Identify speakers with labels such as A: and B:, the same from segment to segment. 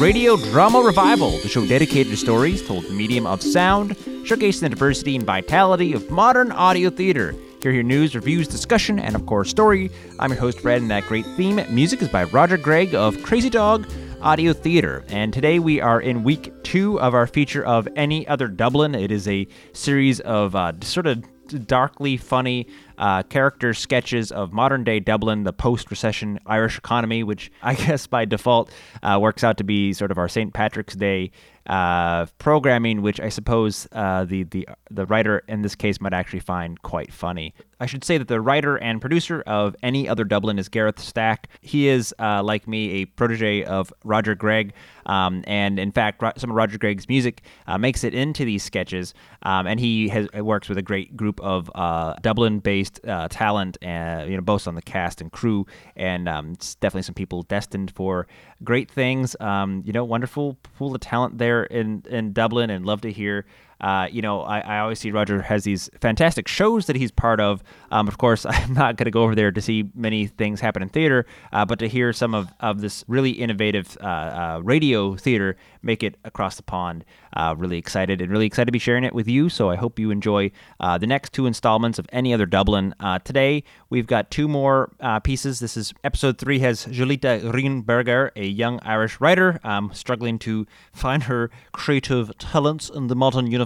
A: Radio Drama Revival, the show dedicated to stories told medium of sound, showcasing the diversity and vitality of modern audio theater. Here, your news, reviews, discussion, and of course, story. I'm your host, Brad, and that great theme music is by Roger Gregg of Crazy Dog Audio Theater. And today we are in week two of our feature of Any Other Dublin. It is a series of uh, sort of darkly funny uh, character sketches of modern day Dublin, the post recession Irish economy, which I guess by default uh, works out to be sort of our St. Patrick's Day uh, programming, which I suppose uh, the, the, the writer in this case might actually find quite funny. I should say that the writer and producer of Any Other Dublin is Gareth Stack. He is, uh, like me, a protege of Roger Gregg. Um, and in fact, some of Roger Gregg's music uh, makes it into these sketches. Um, and he has, works with a great group of uh, Dublin-based uh, talent, and you know, both on the cast and crew. And um, it's definitely some people destined for great things. Um, you know, wonderful pool of talent there in in Dublin, and love to hear uh, you know, I, I, always see Roger has these fantastic shows that he's part of. Um, of course, I'm not going to go over there to see many things happen in theater, uh, but to hear some of, of this really innovative uh, uh radio theater make it across the pond, uh, really excited and really excited to be sharing it with you. So I hope you enjoy uh, the next two installments of Any Other Dublin. today, we've got two more pieces. This is episode three has Julita Rienberger, a young Irish writer um, struggling to find her creative talents in the modern universe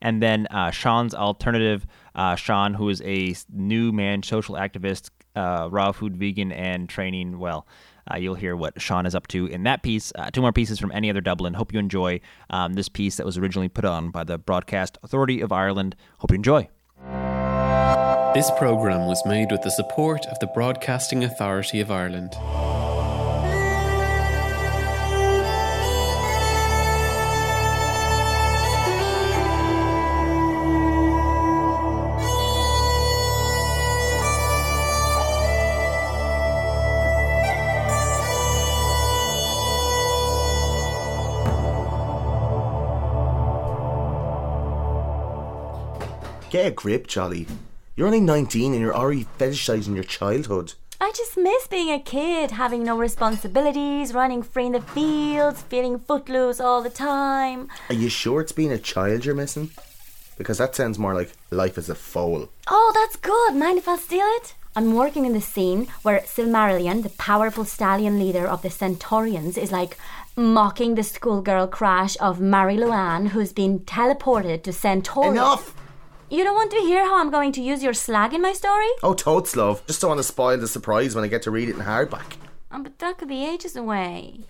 A: and then uh, Sean's alternative, uh, Sean, who is a new man social activist, uh, raw food vegan, and training. Well, uh, you'll hear what Sean is up to in that piece. Uh, two more pieces from Any Other Dublin. Hope you enjoy um, this piece that was originally put on by the Broadcast Authority of Ireland. Hope you enjoy.
B: This program was made with the support of the Broadcasting Authority of Ireland.
C: Get a grip, Jolly. You're only 19 and you're already fetishizing your childhood.
D: I just miss being a kid, having no responsibilities, running free in the fields, feeling footloose all the time.
C: Are you sure it's being a child you're missing? Because that sounds more like life as a foal.
D: Oh, that's good. Mind if I steal it? I'm working in the scene where Silmarillion, the powerful stallion leader of the Centaurians, is like mocking the schoolgirl crash of Mary Luann, who's been teleported to Centauri.
C: Enough!
D: You don't want to hear how I'm going to use your slag in my story?
C: Oh, totes, love. Just don't want to spoil the surprise when I get to read it in hardback.
D: Oh, but that could be ages away.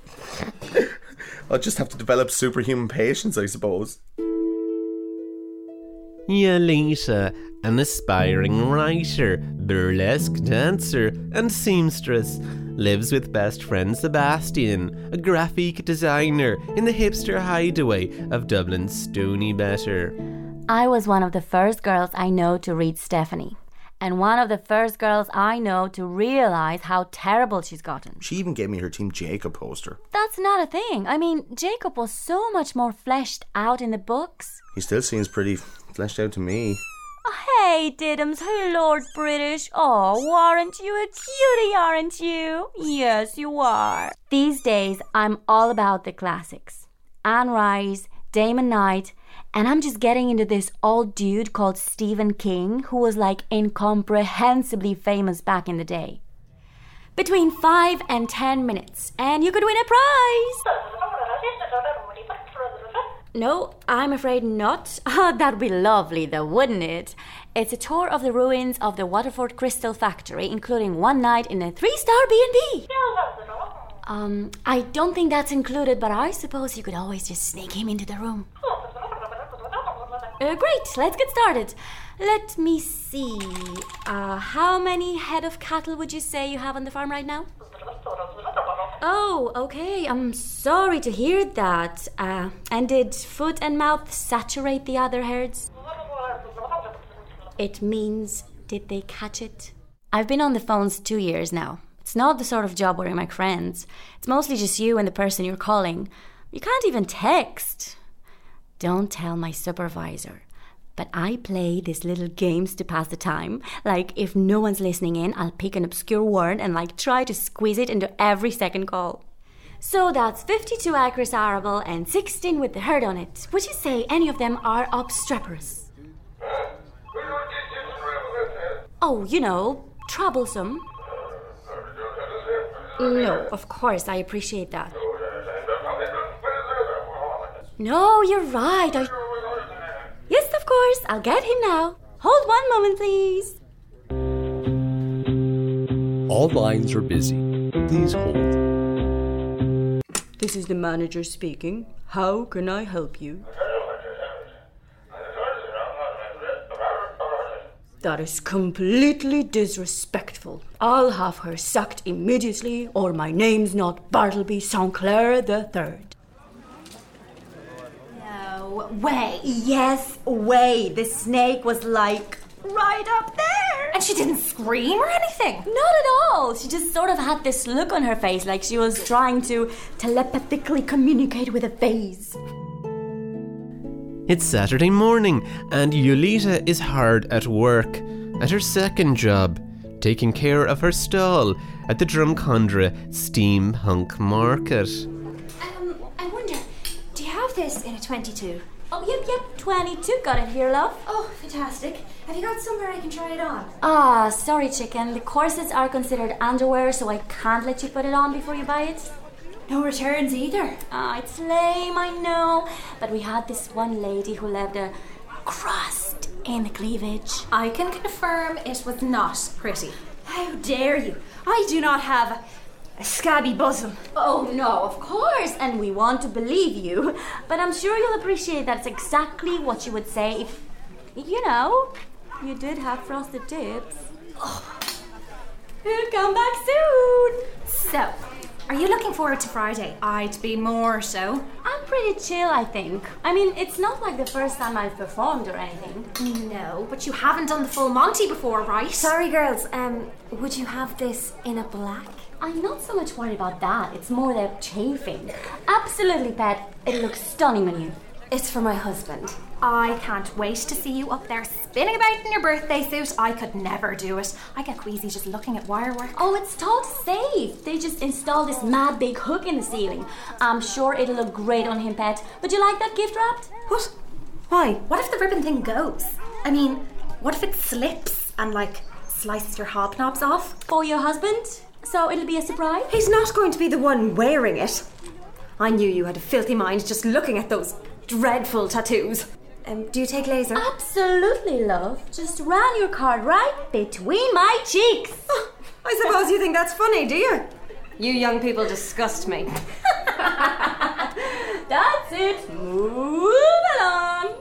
C: I'll just have to develop superhuman patience, I suppose.
E: Yelita, an aspiring writer, burlesque dancer, and seamstress, lives with best friend Sebastian, a graphic designer in the hipster hideaway of Dublin's Stoneybatter.
D: I was one of the first girls I know to read Stephanie. And one of the first girls I know to realize how terrible she's gotten.
C: She even gave me her Team Jacob poster.
D: That's not a thing. I mean, Jacob was so much more fleshed out in the books.
C: He still seems pretty fleshed out to me.
D: Oh, hey, Diddums, hey, Lord British. Oh, aren't you a cutie, aren't you? Yes, you are. These days, I'm all about the classics Anne Rice, Damon Knight, and I'm just getting into this old dude called Stephen King, who was like incomprehensibly famous back in the day. Between 5 and 10 minutes, and you could win a prize! No, I'm afraid not. Oh, that'd be lovely though, wouldn't it? It's a tour of the ruins of the Waterford Crystal Factory, including one night in a three-star B&B. Um, I don't think that's included, but I suppose you could always just sneak him into the room. Uh, great, let's get started. Let me see. Uh, how many head of cattle would you say you have on the farm right now? Oh, okay. I'm sorry to hear that. Uh, and did foot and mouth saturate the other herds? It means, did they catch it? I've been on the phones two years now. It's not the sort of job where I make friends. It's mostly just you and the person you're calling. You can't even text. Don't tell my supervisor. But I play these little games to pass the time. Like, if no one's listening in, I'll pick an obscure word and, like, try to squeeze it into every second call. So that's 52 acres arable and 16 with the herd on it. Would you say any of them are obstreperous? Oh, you know, troublesome. No, of course, I appreciate that. No, you're right. I... Yes, of course, I'll get him now. Hold one moment, please.
F: All lines are busy. Please hold.
D: This is the manager speaking. How can I help you? That is completely disrespectful. I'll have her sacked immediately, or my name's not Bartleby St. Clair the Third.
G: No way.
D: Yes, way. The snake was like right up there.
G: And she didn't scream or anything.
D: Not at all. She just sort of had this look on her face like she was trying to telepathically communicate with a face.
E: It's Saturday morning, and Yulita is hard at work at her second job, taking care of her stall at the Drumcondra Steampunk Market.
G: Um, I wonder, do you have this in a 22?
D: Oh, yep, yep. 22. Got it here, love.
G: Oh, fantastic. Have you got somewhere I can try it on?
D: Ah, sorry, chicken. The corsets are considered underwear, so I can't let you put it on before you buy it.
G: No returns either.
D: Ah, it's lame, I know. But we had this one lady who left a crust in the cleavage.
G: I can confirm it was not pretty. How dare you? I do not have a scabby bosom.
D: Oh, no, of course. And we want to believe you. But I'm sure you'll appreciate that's exactly what you would say if, you know, you did have frosted tips. We'll come back soon.
G: So, are you looking forward to Friday? I'd be more so.
D: I'm pretty chill, I think. I mean, it's not like the first time I've performed or anything.
G: No, but you haven't done the full Monty before, right?
H: Sorry, girls. Um, would you have this in a black?
D: I'm not so much worried about that. It's more the chafing. Absolutely, Pet. It looks stunning on you.
H: It's for my husband.
G: I can't wait to see you up there spinning about in your birthday suit. I could never do it. I get queasy just looking at wire work.
D: Oh, it's totally safe. They just installed this mad big hook in the ceiling. I'm sure it'll look great on him, Pet. Would you like that gift wrapped?
G: What? Why? What if the ribbon thing goes? I mean, what if it slips and like slices your hobnobs off?
D: For your husband? So it'll be a surprise?
H: He's not going to be the one wearing it. I knew you had a filthy mind just looking at those dreadful tattoos. Um, do you take laser?
D: Absolutely, love. Just ran your card right between my cheeks.
H: I suppose you think that's funny, do you? You young people disgust me.
D: That's it. Move along.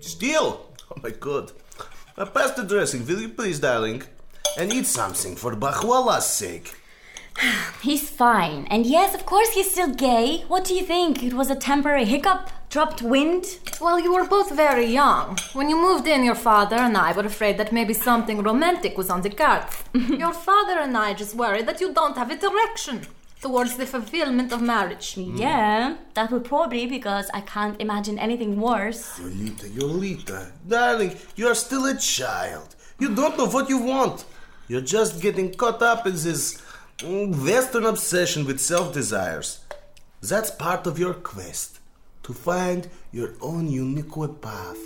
C: Still? My god. Uh, pass the dressing, will you please, darling? And eat something for Baha'u'llah's sake.
D: He's fine. And yes, of course, he's still gay. What do you think? It was a temporary hiccup? Dropped wind?
I: Well, you were both very young. When you moved in, your father and I were afraid that maybe something romantic was on the cards. your father and I just worried that you don't have a direction towards the fulfillment of marriage.
D: Yeah, that would probably because I can't imagine anything worse.
C: Yolita, Yolita, darling, you are still a child. You don't know what you want. You're just getting caught up in this mm, Western obsession with self desires. That's part of your quest to find your own unique path.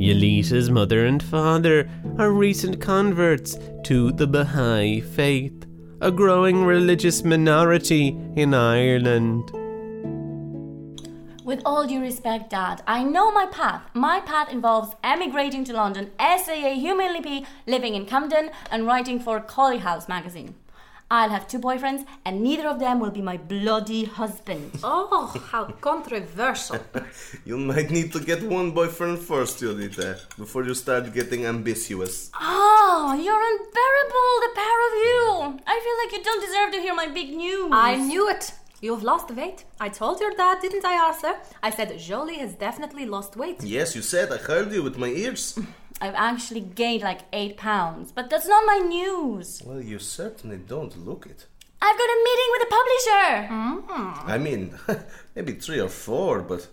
E: Yelita's mother and father are recent converts to the Baha'i faith, a growing religious minority in Ireland.
D: With all due respect, Dad, I know my path. My path involves emigrating to London, SAA Humility, living in Camden, and writing for Collie House magazine. I'll have two boyfriends, and neither of them will be my bloody husband.
I: Oh, how controversial.
C: You might need to get one boyfriend first, Yolita, eh, before you start getting ambitious.
D: Oh, you're unbearable, the pair of you. I feel like you don't deserve to hear my big news.
I: I knew it. You've lost weight. I told your dad, didn't I, Arthur? I said Jolie has definitely lost weight.
C: Yes, you said, I heard you with my ears.
D: I've actually gained like eight pounds, but that's not my news.
C: Well, you certainly don't look it.
D: I've got a meeting with a publisher. Mm.
C: I mean, maybe three or four, but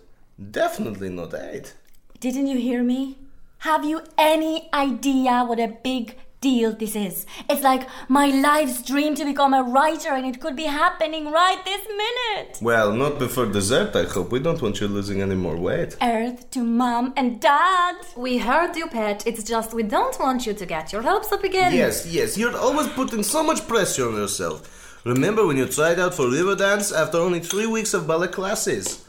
C: definitely not eight.
D: Didn't you hear me? Have you any idea what a big deal this is? It's like my life's dream to become a writer, and it could be happening right this minute.
C: Well, not before dessert, I hope. We don't want you losing any more weight.
D: Earth to mom and dad.
I: We heard you, pet. It's just we don't want you to get your hopes up again.
C: Yes, yes, you're always putting so much pressure on yourself. Remember when you tried out for Riverdance after only three weeks of ballet classes?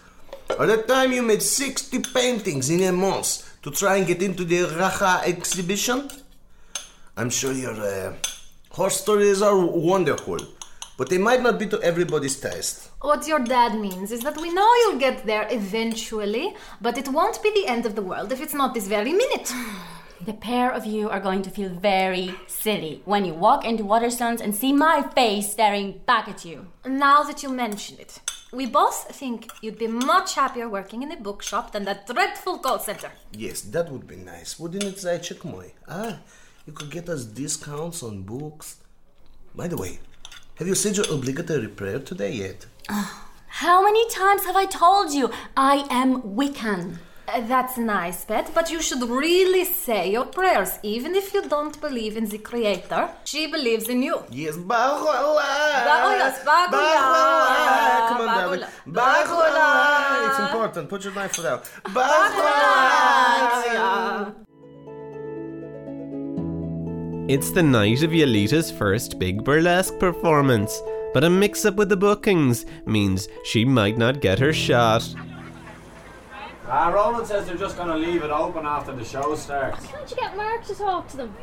C: Or that time you made 60 paintings in a month to try and get into the Raja exhibition? I'm sure your uh, horse stories are wonderful, but they might not be to everybody's taste.
I: What your dad means is that we know you'll get there eventually, but it won't be the end of the world if it's not this very minute.
D: The pair of you are going to feel very silly when you walk into Waterstones and see my face staring back at you.
I: Now that you mention it, we both think you'd be much happier working in a bookshop than that dreadful call center.
C: Yes, that would be nice, wouldn't it, Zaychik Moy? Ah, you could get us discounts on books. By the way, have you said your obligatory prayer today yet?
D: How many times have I told you I am Wiccan?
I: Uh, that's nice, Pet, but you should really say your prayers, even if you don't believe in the Creator. She believes in you.
C: Yes, Bahula! Come on.
I: Bahula.
C: Bahula! It's important. Put your knife down. Bahula!
E: It's the night of Yolita's first big burlesque performance, but a mix up with the bookings means she might not get her shot.
J: Ah, Roland says they're just going to leave it open after the show starts.
K: Can't you get Mark to talk to them?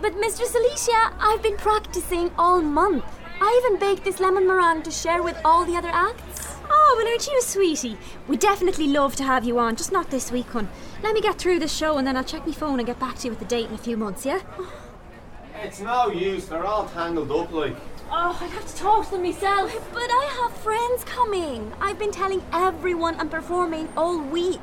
D: But Mistress Alicia, I've been practicing all month. I even baked this lemon meringue to share with all the other acts.
K: Oh, well, aren't you a sweetie? We'd definitely love to have you on, just not this week, hun. Let me get through this show and then I'll check my phone and get back to you with the date in a few months, yeah?
J: It's no use, they're all tangled up like.
K: Oh, I'd have to talk to them myself.
D: But I have friends coming. I've been telling everyone I'm performing all week.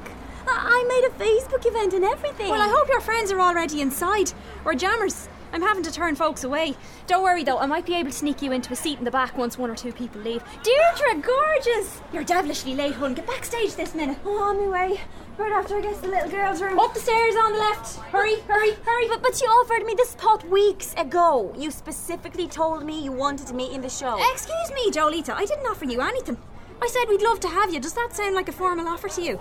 D: I I made a Facebook event and everything.
K: Well, I hope your friends are already inside. We're jammers. I'm having to turn folks away. Don't worry though, I might be able to sneak you into a seat in the back once one or two people leave. Deirdre, gorgeous! You're devilishly late, hon. Get backstage this minute. Oh, on my way. Right after I to the little girl's room. Up the stairs on the left. Hurry, hurry, hurry.
D: But, but you offered me this spot weeks ago. You specifically told me you wanted me in the show.
K: Excuse me, Jolita. I didn't offer you anything. I said we'd love to have you. Does that sound like a formal offer to you?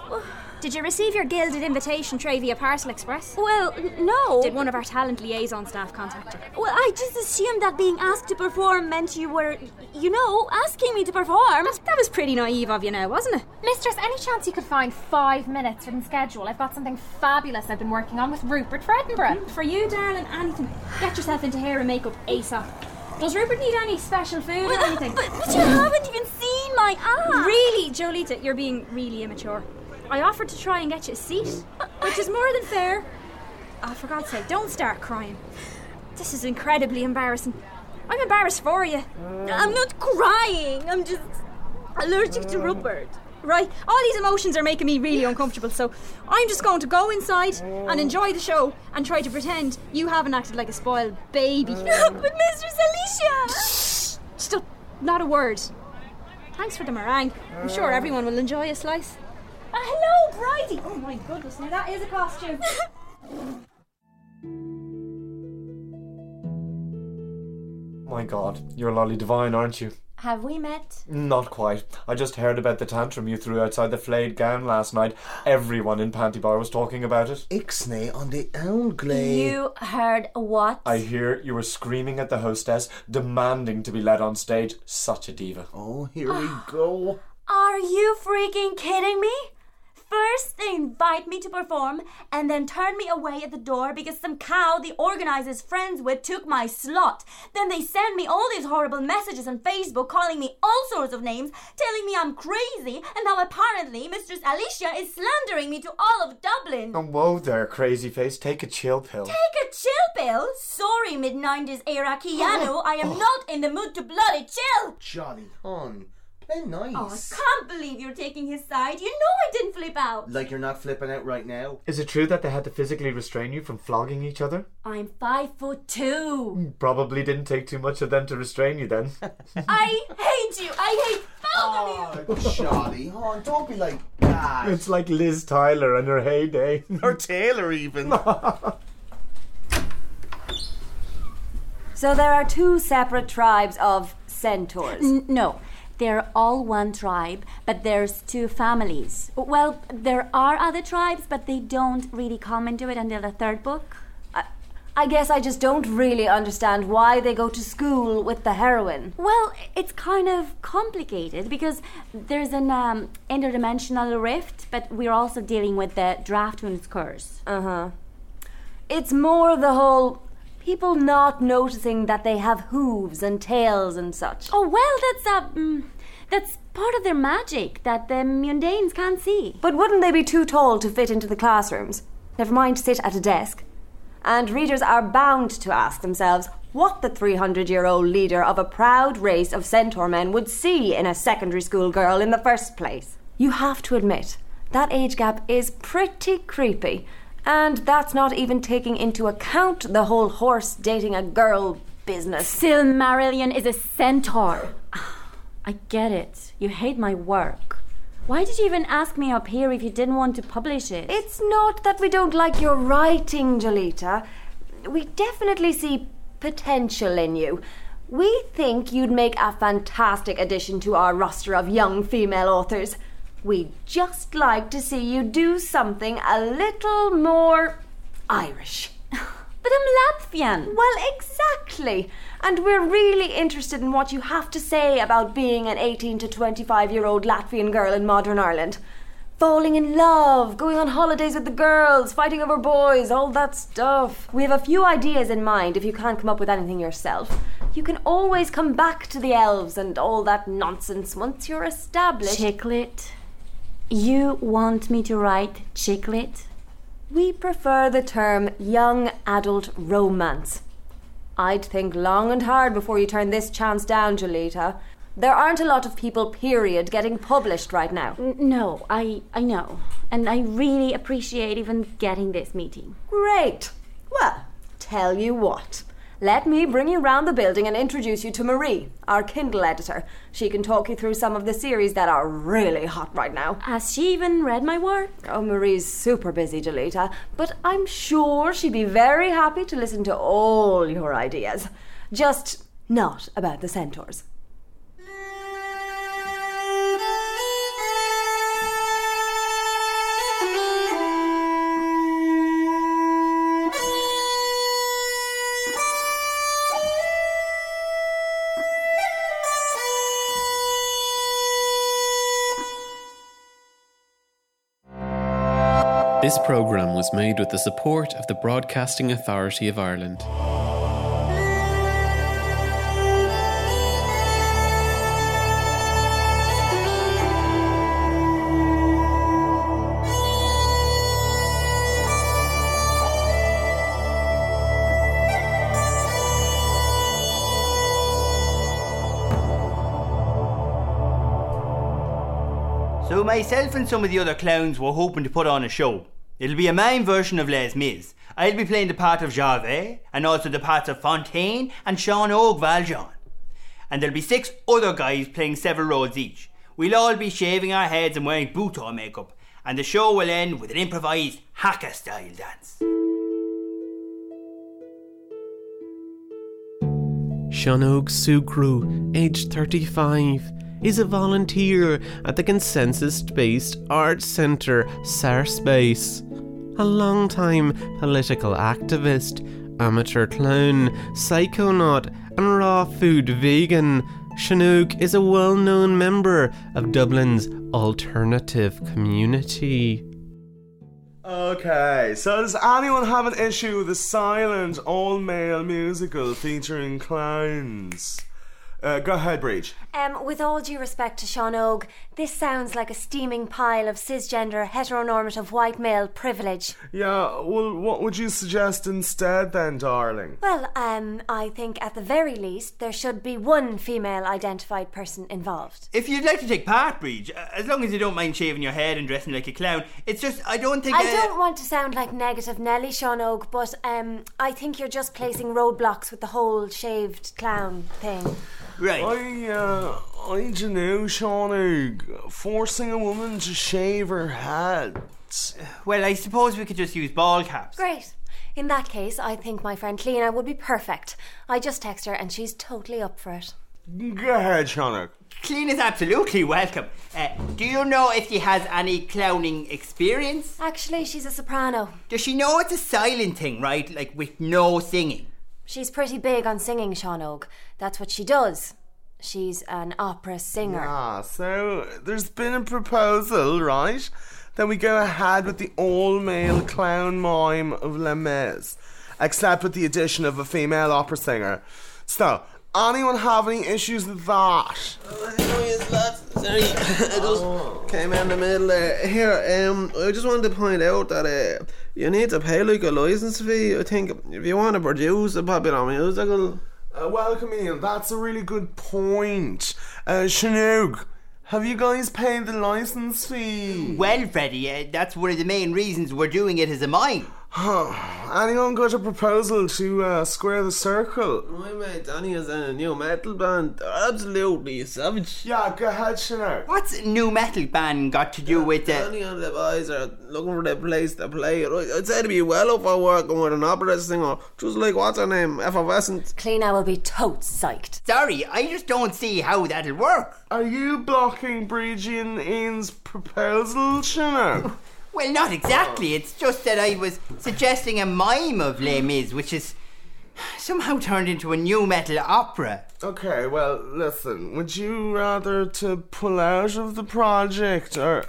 K: Did you receive your gilded invitation tray via Parcel Express?
D: Well, n- no.
K: Did one of our talent liaison staff contact you?
D: Well, I just assumed that being asked to perform meant you were, you know, asking me to perform.
K: That was pretty naive of you now, wasn't it?
L: Mistress, any chance you could find five minutes from the schedule? I've got something fabulous I've been working on with Rupert for Edinburgh. Mm.
K: For you, darling, anything. Get yourself into hair and makeup ASAP. Does Rupert need any special food or anything?
D: But, but you haven't even seen my app.
K: Really, Jolita, you're being really immature. I offered to try and get you a seat, which is more than fair. Oh, for God's sake, don't start crying. This is incredibly embarrassing. I'm embarrassed for you.
D: I'm not crying. I'm just allergic to Rupert.
K: Right, all these emotions are making me really uncomfortable, so I'm just going to go inside and enjoy the show and try to pretend you haven't acted like a spoiled baby.
D: but Mistress Alicia! Shh!
K: Still, not a word. Thanks for the meringue. I'm sure everyone will enjoy a slice. Uh, hello, Bridie! Oh my goodness, now that is a costume.
J: My god, you're Lolly Divine, aren't you?
D: Have we met?
J: Not quite. I just heard about the tantrum you threw outside the flayed gown last night. Everyone in Pantibar was talking about it.
C: Ixnay on the own glade.
D: You heard what?
J: I hear you were screaming at the hostess, demanding to be led on stage. Such a diva.
C: Oh, here we go.
D: Are you freaking kidding me? First, they invite me to perform and then turn me away at the door because some cow the organizer's friends with took my slot. Then they send me all these horrible messages on Facebook calling me all sorts of names, telling me I'm crazy, and now apparently Mistress Alicia is slandering me to all of Dublin.
J: Oh, whoa there, crazy face. Take a chill pill.
D: Take a chill pill? Sorry, mid 90s era Keanu, I am not in the mood to bloody chill.
C: Johnny, hon. Play nice.
D: Oh, I can't believe you're taking his side. You know I didn't flip out.
C: Like you're not flipping out right now.
J: Is it true that they had to physically restrain you from flogging each other?
D: I'm five foot two.
J: Probably didn't take too much of them to restrain you then.
D: I hate you. I hate both of you.
C: Oh, Johnny, hon, don't be like that.
J: It's like Liz Tyler in her heyday.
C: Or Taylor, even.
H: So there are two separate tribes of centaurs.
D: N- no, they're all one tribe, but there's two families. Well, there are other tribes, but they don't really come into it until the third book.
H: I guess I just don't really understand why they go to school with the heroine.
D: Well, it's kind of complicated because there's an um, interdimensional rift, but we're also dealing with the Draftwound's curse.
H: Uh huh. It's more the whole people not noticing that they have hooves and tails and such.
D: Oh well, that's a. mm, that's part of their magic that the mundanes can't see.
H: But wouldn't they be too tall to fit into the classrooms? Never mind sit at a desk. And readers are bound to ask themselves what the 300 year old leader of a proud race of centaur men would see in a secondary school girl in the first place. You have to admit, that age gap is pretty creepy. And that's not even taking into account the whole horse dating a girl business.
D: Silmarillion is a centaur. I get it. You hate my work. Why did you even ask me up here if you didn't want to publish it?
H: It's not that we don't like your writing, Jolita. We definitely see potential in you. We think you'd make a fantastic addition to our roster of young female authors. We'd just like to see you do something a little more Irish.
D: But I'm Latvian.
H: Well, exactly. And we're really interested in what you have to say about being an 18 to 25 year old Latvian girl in modern Ireland. Falling in love, going on holidays with the girls, fighting over boys, all that stuff. We have a few ideas in mind if you can't come up with anything yourself. You can always come back to the elves and all that nonsense once you're established.
D: Chick lit. You want me to write chick lit?
H: We prefer the term young adult romance. I'd think long and hard before you turn this chance down, Jolita. There aren't a lot of people, period, getting published right now.
D: No, I I know. And I really appreciate even getting this meeting.
H: Great. Well, tell you what. Let me bring you round the building and introduce you to Marie, our Kindle editor. She can talk you through some of the series that are really hot right now.
D: Has she even read my work?
H: Oh, Marie's super busy, Delita, but I'm sure she'd be very happy to listen to all your ideas. Just not about the centaurs.
B: This programme was made with the support of the Broadcasting Authority of Ireland.
M: So myself and some of the other clowns were hoping to put on a show. It'll be a mime version of Les Mis. I'll be playing the part of Javert and also the parts of Fantine and Sean Og Valjean. And there'll be six other guys playing several roles each. We'll all be shaving our heads and wearing Butoh makeup. And the show will end with an improvised haka style dance.
E: Sean Og Sukru, aged 35, is a volunteer at the consensus based art centre Sarspace. A long-time political activist, amateur clown, psychonaut, and raw food vegan, Sean Og is a well known member of Dublin's alternative community.
C: Okay, so does anyone have an issue with a silent all male musical featuring clowns? Uh, go ahead, Breach.
H: Um, with all due respect to Sean Og, this sounds like a steaming pile of cisgender, heteronormative white male privilege.
C: Yeah, well, what would you suggest instead then, darling?
H: Well, um, I think at the very least there should be one female identified person involved.
M: If you'd like to take part, Breach, uh, as long as you don't mind shaving your head and dressing like a clown, it's just I don't think
H: I
M: uh,
H: don't want to sound like negative Nelly, Sean Og, but um, I think you're just placing roadblocks with the whole shaved clown thing.
M: Right.
C: I, uh, I don't know, Seanig. Forcing a woman to shave her head.
M: Well, I suppose we could just use ball caps.
H: Great. In that case, I think my friend Lena would be perfect. I just text her and she's totally up for it.
C: Go ahead, Seanig.
M: Clean is absolutely welcome. Uh, do you know if she has any clowning experience?
H: Actually, she's a soprano.
M: Does she know it's a silent thing, right? Like with no singing?
H: She's pretty big on singing, Sean Og. That's what she does. She's an opera singer.
C: Ah, so there's been a proposal, right? Then we go ahead with the all male clown mime of Les Mis, except with the addition of a female opera singer. So, anyone have any issues with that?
E: Sorry, I just came in the middle there. Here, um, I just wanted to point out that uh, you need to pay like a license fee. I think if you want to produce a popular musical.
C: Uh, welcome in. That's a really good point. Uh, Sean Og, have you guys paid the license fee?
M: Well, Freddie, uh, that's one of the main reasons we're doing it as a mime.
C: Anyone got a proposal to uh, square the circle?
E: My mate Danny is in a nu metal band. They're absolutely savage.
C: Yeah, go ahead, Sean Og.
M: What's a nu metal band got to do with it?
E: Danny and the boys are looking for the place to play. I'd say to be well up for working with an opera singer, just like what's her name, Effervescent.
H: Cleena will be totes psyched.
M: Sorry, I just don't see how that'll work.
C: Are you blocking Bridgie and Ian's proposal, Sean Og?
M: Well, not exactly. It's just that I was suggesting a mime of Les Mis, which is somehow turned into a nu metal opera.
C: Okay, well, listen, would you rather to pull out of the project or.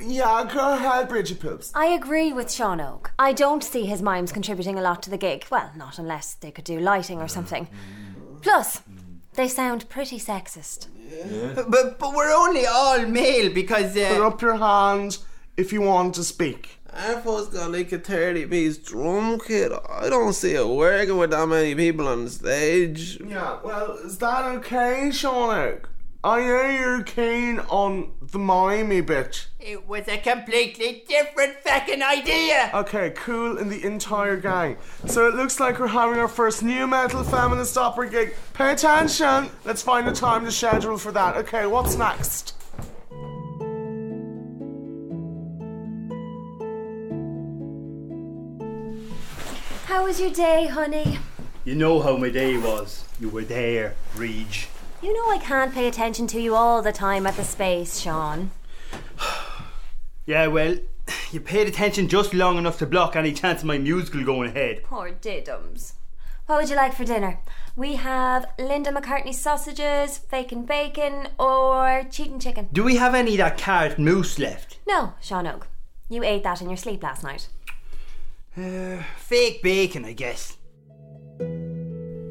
C: Yeah, go ahead, Bridget Poops.
H: I agree with Sean Og. I don't see his mimes contributing a lot to the gig. Well, not unless they could do lighting or something. Plus, they sound pretty sexist.
M: But but we're only all male because
C: Put
M: uh,
C: up your hand if you want to speak.
E: Our folks got like a 30 piece drum kit. I don't see it working with that many people on the stage.
C: Yeah, well, is that okay, Sean? I know you're keen on the Miami bit.
M: it was a completely different fucking idea.
C: Okay, cool in the entire gang. So it looks like we're having our first nu metal feminist opera gig. Pay attention! Let's find a time to schedule for that. Okay, what's next?
H: How was your day, honey?
M: You know how my day was. You were there, Reg.
H: You know I can't pay attention to you all the time at the space, Sean.
M: Yeah, well, you paid attention just long enough to block any chance of my musical going ahead.
H: Poor diddums. What would you like for dinner? We have Linda McCartney sausages, bacon bacon, or cheating chicken.
M: Do we have any of that carrot mousse left?
H: No, Sean Og. You ate that in your sleep last night.
M: Uh, fake bacon, I guess.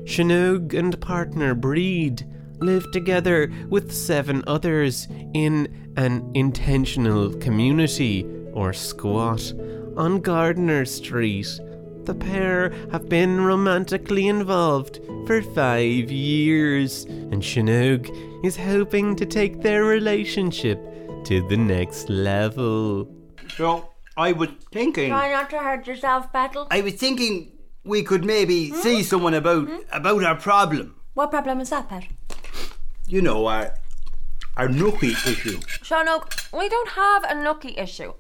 E: Sean Og and partner Breed live together with seven others in an intentional community, or squat, on Gardiner Street. The pair have been romantically involved for five years, and Sean Og is hoping to take their relationship to the next level.
M: So, I was thinking.
H: Try not to hurt yourself, Battle.
M: I was thinking we could maybe see someone about about our problem.
H: What problem is that, Pat?
M: You know, our our nookie issue.
H: Sean Og, we don't have a nookie issue.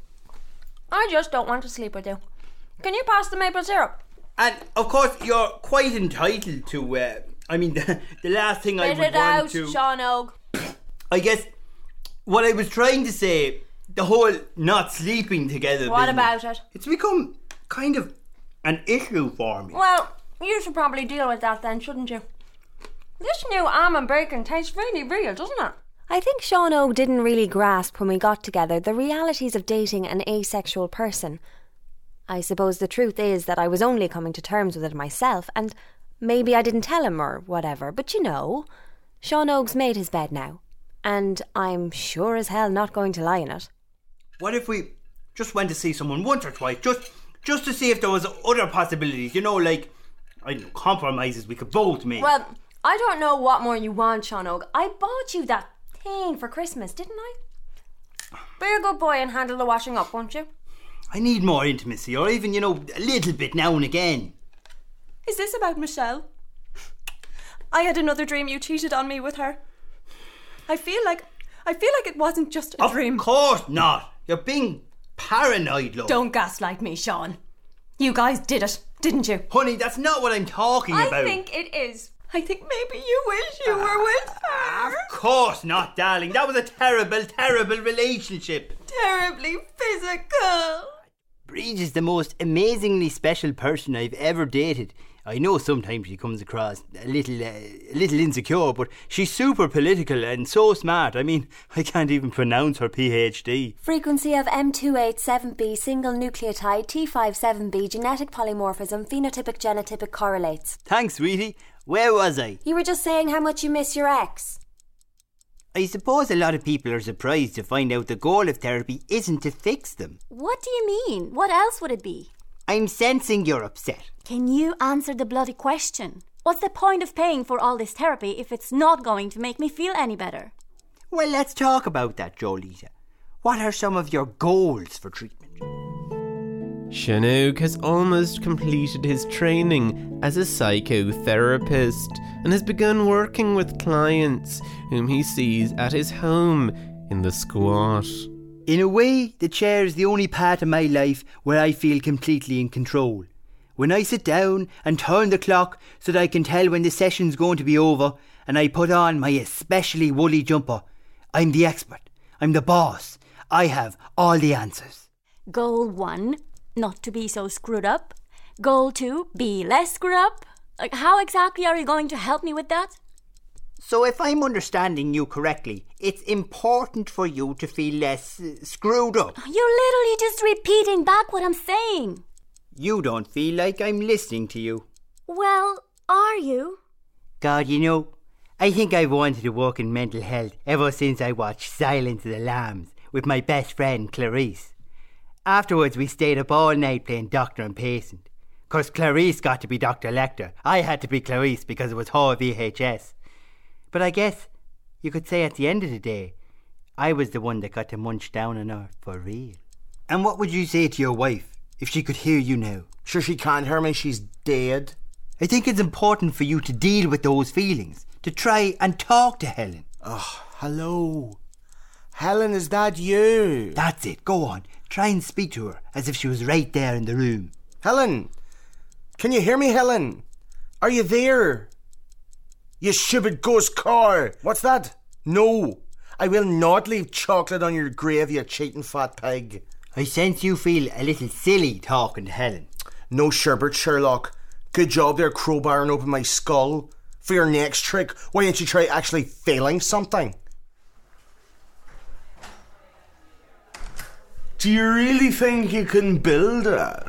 H: I just don't want to sleep with you. Can you pass the maple syrup?
M: And of course, you're quite entitled to. Uh, I mean, the, the last thing I would
H: it
M: want
H: out,
M: to.
H: Sean Og.
M: I guess what I was trying to say, the whole not sleeping together.
H: What
M: business,
H: about it?
M: It's become kind of an issue for me.
H: Well, you should probably deal with that then, shouldn't you? This new almond bacon tastes really real, doesn't it? I think Sean O didn't really grasp when we got together the realities of dating an asexual person. I suppose the truth is that I was only coming to terms with it myself, and maybe I didn't tell him or whatever, but you know, Sean Og's made his bed now, and I'm sure as hell not going to lie in it.
M: What if we just went to see someone once or twice, just just to see if there was other possibilities? You know, like I don't know, compromises we could both make.
H: Well, I don't know what more you want, Sean Og. I bought you that thing for Christmas, didn't I? Be a good boy and handle the washing up, won't you?
M: I need more intimacy, or even you know, a little bit now and again.
H: Is this about Michelle?
N: I had another dream you cheated on me with her. I feel like I feel like it wasn't just a
M: Of
N: dream.
M: Of course not. You're being paranoid, love.
N: Don't gaslight me, Sean. You guys did it, didn't you?
M: Honey, that's not what I'm talking about.
N: I
M: about.
N: think it is. I think maybe you wish you were ah, with her.
M: Of course not, darling. That was a terrible, terrible relationship.
N: Terribly physical.
M: Breege is the most amazingly special person I've ever dated. I know sometimes she comes across a little, uh, a little insecure, but she's super political and so smart. I mean, I can't even pronounce her PhD.
H: Frequency of M287B single nucleotide T57B genetic polymorphism phenotypic genotypic correlates.
M: Thanks, sweetie. Where was I?
H: You were just saying how much you miss your ex.
M: I suppose a lot of people are surprised to find out the goal of therapy isn't to fix them.
D: What do you mean? What else would it be?
M: I'm sensing you're upset.
D: Can you answer the bloody question? What's the point of paying for all this therapy if it's not going to make me feel any better?
M: Well, let's talk about that, Jolita. What are some of your goals for treatment?
E: Sean Og has almost completed his training as a psychotherapist and has begun working with clients whom he sees at his home in the squat.
M: In a way, the chair is the only part of my life where I feel completely in control. When I sit down and turn the clock so that I can tell when the session's going to be over, and I put on my especially woolly jumper, I'm the expert. I'm the boss. I have all the answers.
D: Goal one, not to be so screwed up. Goal two, be less screwed up. Like, how exactly are you going to help me with that?
M: So, if I'm understanding you correctly, it's important for you to feel less uh, screwed up.
D: You're literally just repeating back what I'm saying.
M: You don't feel like I'm listening to you.
D: Well, are you?
M: God, you know, I think I've wanted to work in mental health ever since I watched Silence of the Lambs with my best friend Clarice. Afterwards, we stayed up all night playing doctor and patient. 'Cause Clarice got to be Dr. Lecter. I had to be Clarice because it was her VHS. But I guess you could say at the end of the day, I was the one that got to munch down on her for real. And what would you say to your wife if she could hear you now?
C: Sure, she can't hear me. She's dead.
M: I think it's important for you to deal with those feelings, to try and talk to Helen.
C: Oh, hello. Helen, is that you?
M: That's it. Go on. Try and speak to her as if she was right there in the room.
C: Helen, can you hear me, Helen? Are you there? You stupid ghost car. What's that? No, I will not leave chocolate on your grave, you cheating fat pig.
M: I sense you feel a little silly talking to Helen.
C: No sherbert, Sherlock. Good job there, crowbarring open my skull. For your next trick, why don't you try actually failing something? Do you really think you can build it?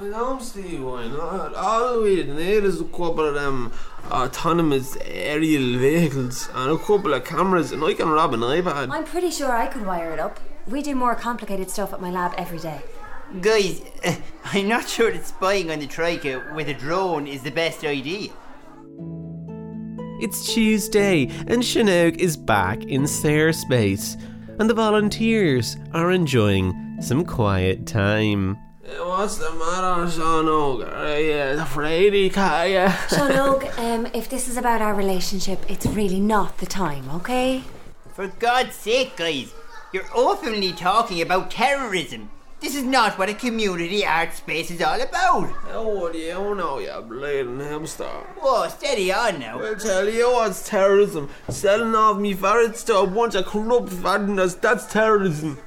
O: I don't see why not. All we need is a couple of them autonomous aerial vehicles and a couple of cameras, and I can rob an iPad.
H: I'm pretty sure I could wire it up. We do more complicated stuff at my lab every day.
M: Guys, uh, I'm not sure that spying on the Troika with a drone is the best idea.
E: It's Tuesday, and Sean Og is back in Space, and the volunteers are enjoying some quiet time.
O: What's the matter, Sean Og? Are you afraid, Kaya?
H: Sean Og, um, if this is about our relationship, it's really not the time, okay?
M: For God's sake, guys, you're openly talking about terrorism. This is not what a community art space is all about.
O: How do you know, you bleeding hamster?
M: Whoa, steady on now.
O: I'll tell you what's terrorism. Selling off me ferrets to a bunch of corrupt fatteners, that's terrorism.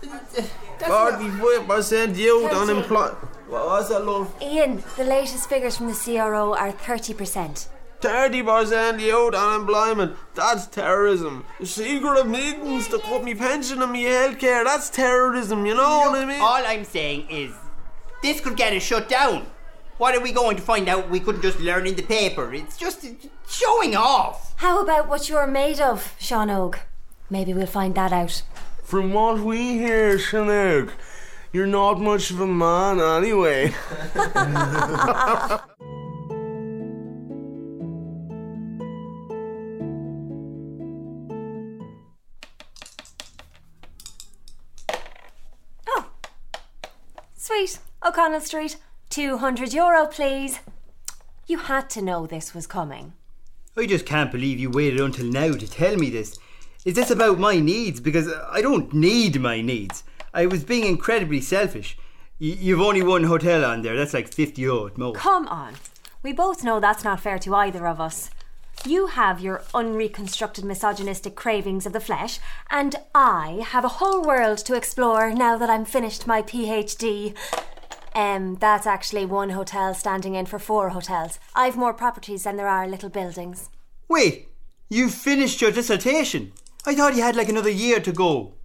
O: 45% youth unemployed. What was that, love?
H: Ian, the latest figures from the CRO are 30%.
O: 30% youth unemployment, that's terrorism. The secret of meetings to cut me pension and me healthcare, that's terrorism, you know what I mean?
M: All I'm saying is, this could get us shut down. What are we going to find out we couldn't just learn in the paper? It's just showing off.
H: How about what you're made of, Sean Og? Maybe we'll find that out.
C: From what we hear, Sean Og, you're not much of a man anyway.
H: Oh, sweet. O'Connell Street. 200 euro, please. You had to know this was coming.
M: I just can't believe you waited until now to tell me this. Is this about my needs? Because I don't need my needs. I was being incredibly selfish. Y- you've only one hotel on there. That's like 50 euro at most.
H: Come on. We both know that's not fair to either of us. You have your unreconstructed misogynistic cravings of the flesh, and I have a whole world to explore now that I'm finished my PhD. Um, that's actually one hotel standing in for four hotels. I've more properties than there are little buildings.
M: Wait, you've finished your dissertation? I thought you had like another year to go.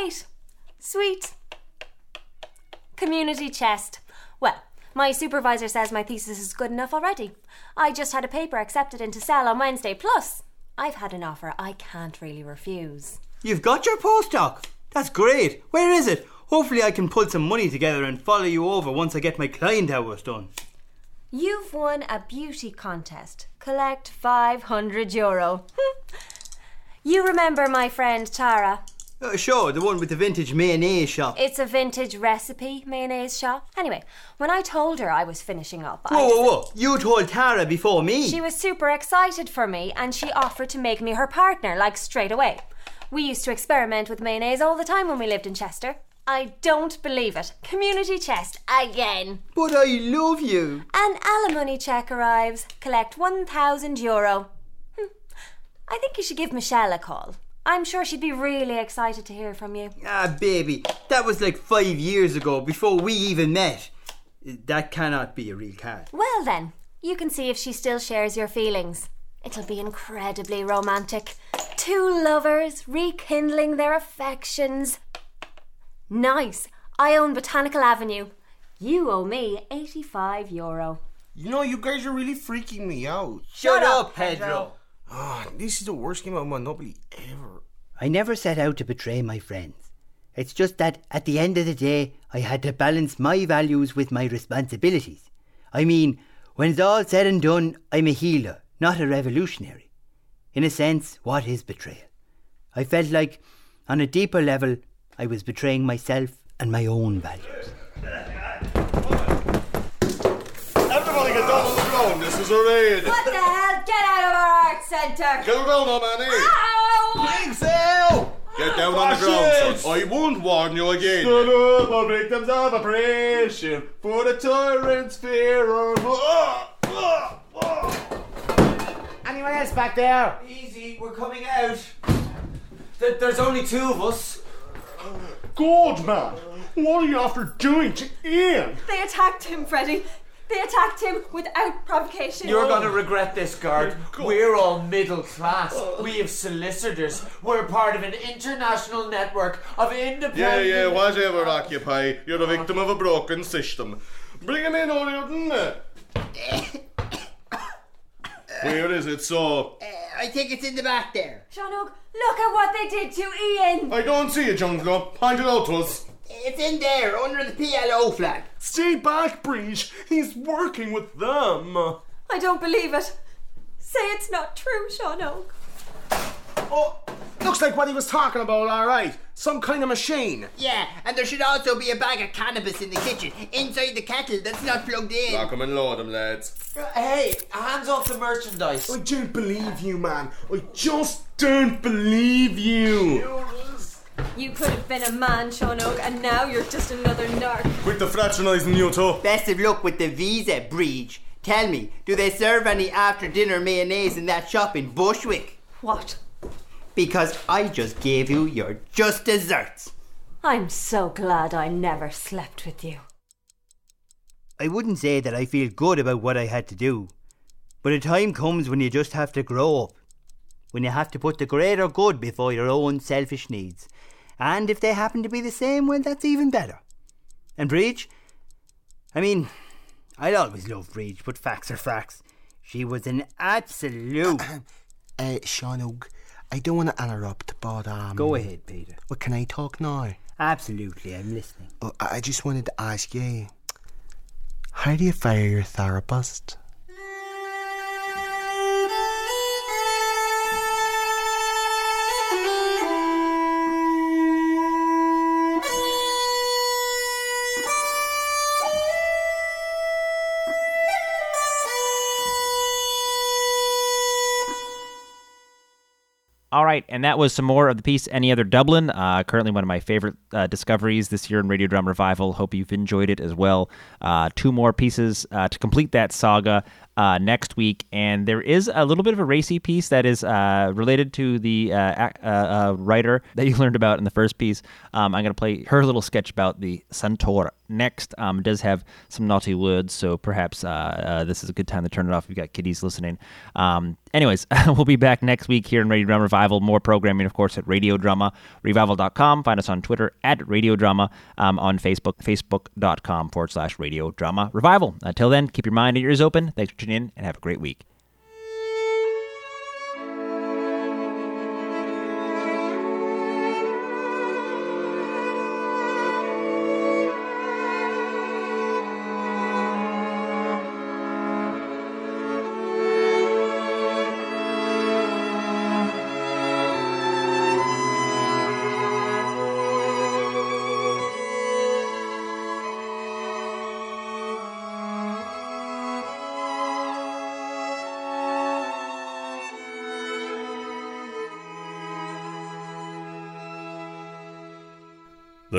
H: Eight. Sweet. Community chest. Well, my supervisor says my thesis is good enough already. I just had a paper accepted into Cell on Wednesday. Plus, I've had an offer I can't really refuse.
M: You've got your postdoc? That's great. Where is it? Hopefully, I can pull some money together and follow you over once I get my client hours done.
H: You've won a beauty contest. Collect 500 euro. you remember my friend Tara?
M: Uh, sure, the one with the vintage mayonnaise shop.
H: It's a vintage recipe mayonnaise shop. Anyway, when I told her I was finishing up, I
M: Whoa, whoa, whoa! You told Tara before me.
H: She was super excited for me and she offered to make me her partner, like straight away. We used to experiment with mayonnaise all the time when we lived in Chester. I don't believe it. Community chest again.
M: But I love you.
H: An alimony check arrives. Collect 1,000 euro. I think you should give Michelle a call. I'm sure she'd be really excited to hear from you.
M: Ah, baby, that was like five years ago, before we even met. That cannot be a real cat.
H: Well, then, you can see if she still shares your feelings. It'll be incredibly romantic. Two lovers rekindling their affections. Nice. I own Botanical Avenue. You owe me 85 euro.
P: You know, you guys are really freaking me out.
M: Shut up, Pedro.
P: Ah, this is the worst game of Monopoly ever.
Q: I never set out to betray my friends. It's just that at the end of the day, I had to balance my values with my responsibilities. I mean, when it's all said and done, I'm a healer, not a revolutionary. In a sense, what is betrayal? I felt like, on a deeper level, I was betraying myself and my own values.
C: Everybody get down on the ground. This is a raid.
H: What the hell? Get out of our art centre!
C: Get down on Manny.
H: Ow!
C: Exhale. Get down on the ground, son. I won't warn you again.
R: Stood up for victims of oppression, for the tyrant's fear of.
S: Anyone else back there?
J: Easy, we're coming out. Th- there's only two of us.
C: Good man. What are you after doing to Ian?
T: They attacked him, Freddie. They attacked him without provocation.
J: You're gonna oh. regret this, guard. We're all middle class. Oh. We have solicitors. We're part of an international network of independent.
C: Yeah, yeah, whatever, Occupy. You're a victim of a broken system. Bring him in, O'Riordan. Where is it, so?
S: Uh, I think it's in the back there.
H: Sean Og, look at what they did to Ian!
C: I don't see it, Jungler. Point it out to us.
S: It's in there, under the PLO flag.
C: Stay back, Breach. He's working with them.
T: I don't believe it. Say it's not true, Sean Og.
P: Oh, looks like what he was talking about, alright. Some kind of machine.
S: Yeah, and there should also be a bag of cannabis in the kitchen, inside the kettle that's not plugged in.
C: Lock him and load him, lads.
J: Uh, hey, hands off the merchandise.
P: I don't believe you, man. I just don't believe you.
T: You could have been a man, Sean Og, and now you're just another narc.
C: Quit the fraternising, you two.
S: Best of luck with the visa breach. Tell me, do they serve any after dinner mayonnaise in that shop in Bushwick?
T: What?
S: Because I just gave you your just desserts.
H: I'm so glad I never slept with you.
Q: I wouldn't say that I feel good about what I had to do, but a time comes when you just have to grow up. When you have to put the greater good before your own selfish needs. And if they happen to be the same, well, that's even better. And Breach? I mean, I'd always loved Breach, but facts are facts. She was an absolute.
P: Uh, Sean Og, I don't want to interrupt, but um.
Q: Go ahead, Peter.
P: Well, can I talk now?
Q: Absolutely, I'm listening.
P: I I just wanted to ask you, how do you fire your therapist?
A: Right, and that was some more of the piece Any Other Dublin. Uh, currently, one of my favorite uh, discoveries this year in Radio Drama Revival. Hope you've enjoyed it as well. Uh, two more pieces uh, to complete that saga uh, next week, and there is a little bit of a racy piece that is uh, related to the writer that you learned about in the first piece. Um, I'm going to play her little sketch about the centaur next. Um, does have some naughty words, so perhaps uh, uh, this is a good time to turn it off. We've got kiddies listening. Um, anyways, we'll be back next week here in Radio Drama Revival. More programming, of course, at radiodramarevival.com. Find us on Twitter at Radio Drama, um, on Facebook, facebook.com forward slash Radio Drama Revival. Until then, keep your mind and ears open. Thanks for tuning in and have a great week.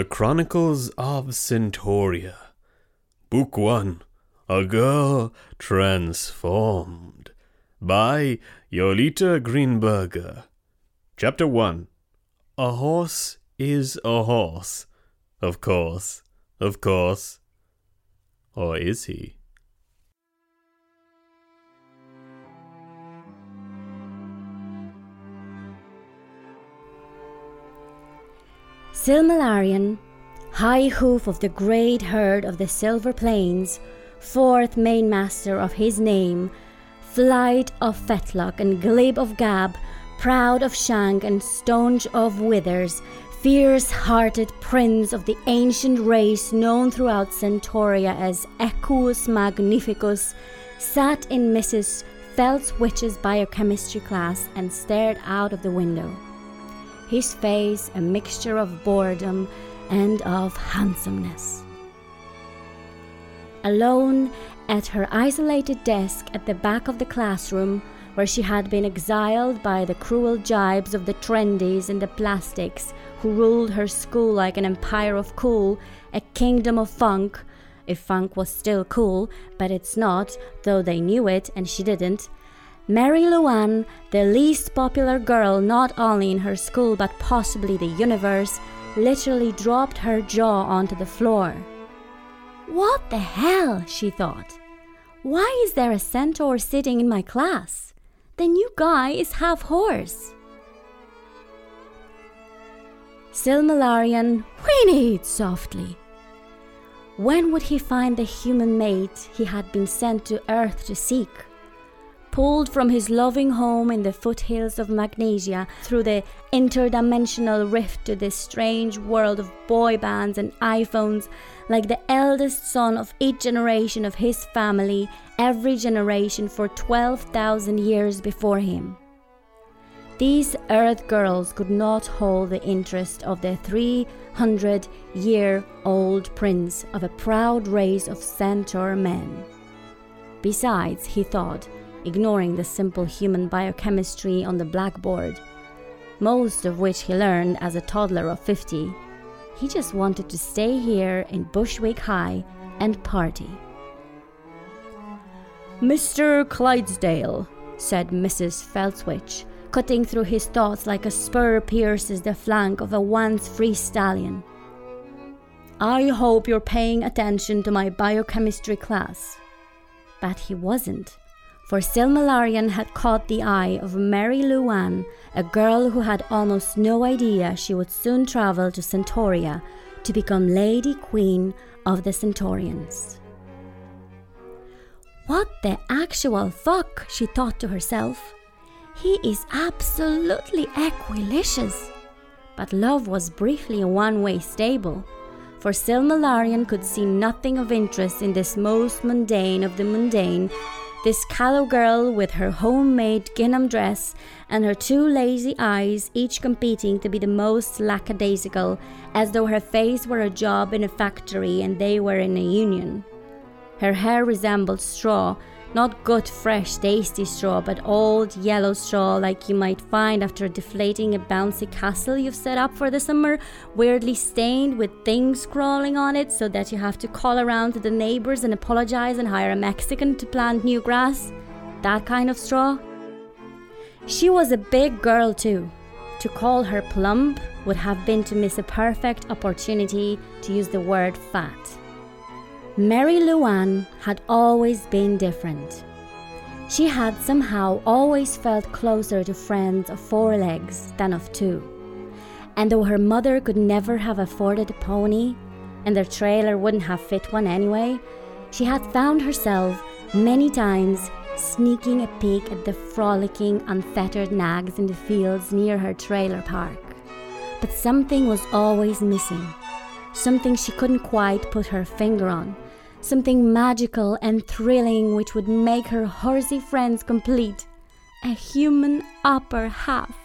B: The Chronicles of Centauria. Book 1 A Girl Transformed. By Yolita Greenberger. Chapter 1 A Horse is a Horse. Of course. Of course. Or is he?
D: Silmalarian, high hoof of the great herd of the Silver Plains, fourth mainmaster of his name, flight of fetlock and glib of gab, proud of shank and staunch of withers, fierce hearted prince of the ancient race known throughout Centauria as Equus Magnificus, sat in Mrs. Feltwitch's biochemistry class and stared out of the window his face a mixture of boredom and of handsomeness. Alone at her isolated desk at the back of the classroom, where she had been exiled by the cruel jibes of the trendies and the plastics who ruled her school like an empire of cool, a kingdom of funk, if funk was still cool, but it's not, though they knew it and she didn't. Mary Luan, the least popular girl not only in her school but possibly the universe, literally dropped her jaw onto the floor. What the hell? she thought. Why is there a centaur sitting in my class? The new guy is half horse. Silmalarian whinnied softly. When would he find the human mate he had been sent to Earth to seek? Pulled from his loving home in the foothills of Magnesia through the interdimensional rift to this strange world of boy bands and iPhones, like the eldest son of each generation of his family, every generation for 12,000 years before him. These earth girls could not hold the interest of the 300 year old prince of a proud race of centaur men. Besides, he thought, ignoring the simple human biochemistry on the blackboard, most of which he learned as a toddler of 50. He just wanted to stay here in Bushwick High and party. Mr. Clydesdale, said Mrs. Feltwitch, cutting through his thoughts like a spur pierces the flank of a once free stallion. I hope you're paying attention to my biochemistry class. But he wasn't for Silmalarian had caught the eye of Mary Luan, a girl who had almost no idea she would soon travel to Centauria to become Lady Queen of the Centaurians. What the actual fuck, she thought to herself. He is absolutely equilicious. But love was briefly a one way stable, for Silmalarian could see nothing of interest in this most mundane of the mundane this callow girl with her homemade gingham dress and her two lazy eyes, each competing to be the most lackadaisical, as though her face were a job in a factory and they were in a union. Her hair resembled straw, Not good, fresh, tasty straw, but old yellow straw like you might find after deflating a bouncy castle you've set up for the summer, weirdly stained with things crawling on it so that you have to call around to the neighbours and apologise and hire a Mexican to plant new grass. That kind of straw. She was a big girl too. To call her plump would have been to miss a perfect opportunity to use the word fat. Mary Luann had always been different. She had somehow always felt closer to friends of four legs than of two. And though her mother could never have afforded a pony, and their trailer wouldn't have fit one anyway, she had found herself many times sneaking a peek at the frolicking, unfettered nags in the fields near her trailer park. But something was always missing. Something she couldn't quite put her finger on. Something magical and thrilling which would make her horsey friends complete. A human upper half.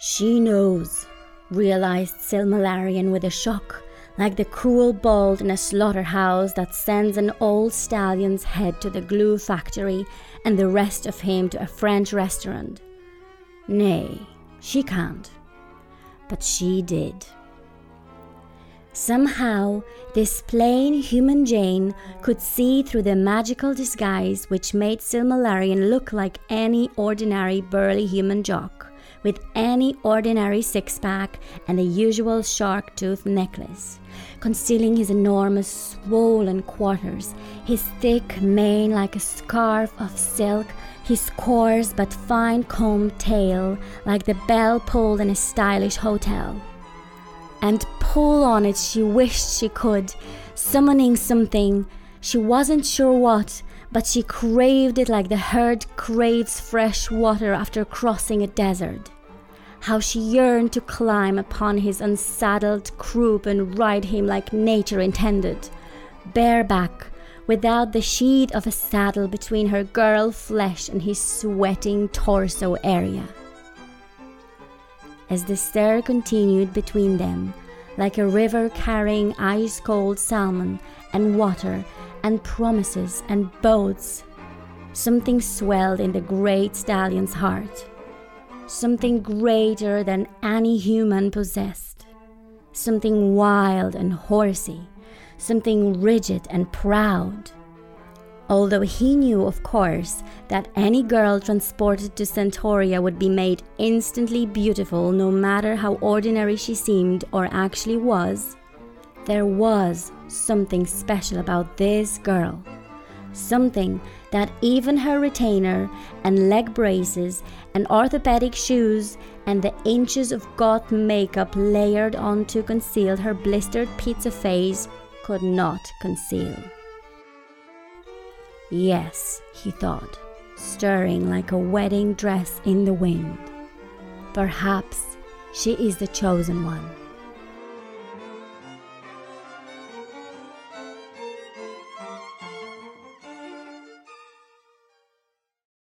D: She knows, realized Silmalarian with a shock like the cruel bolt in a slaughterhouse that sends an old stallion's head to the glue factory and the rest of him to a French restaurant. Nay, she can't. But she did. Somehow, this plain human Jane could see through the magical disguise which made Silmalarian look like any ordinary burly human jock with any ordinary six pack and the usual shark tooth necklace, concealing his enormous swollen quarters, his thick mane like a scarf of silk, his coarse but fine combed tail like the bell pulled in a stylish hotel. And pull on it she wished she could, summoning something, she wasn't sure what, but she craved it like the herd craves fresh water after crossing a desert. How she yearned to climb upon his unsaddled croup and ride him like nature intended, bareback, without the sheath of a saddle between her girl flesh and his sweating torso area. As the stir continued between them, like a river carrying ice cold salmon and water and promises and boats. Something swelled in the great stallion's heart. Something greater than any human possessed. Something wild and horsey. Something rigid and proud. Although he knew, of course, that any girl transported to Centauria would be made instantly beautiful no matter how ordinary she seemed or actually was, there was something special about this girl. Something that even her retainer and leg braces and orthopedic shoes and the inches of goth makeup layered on to conceal her blistered pizza face could not conceal. Yes, he thought, stirring like a wedding dress in the wind. Perhaps she is the chosen one.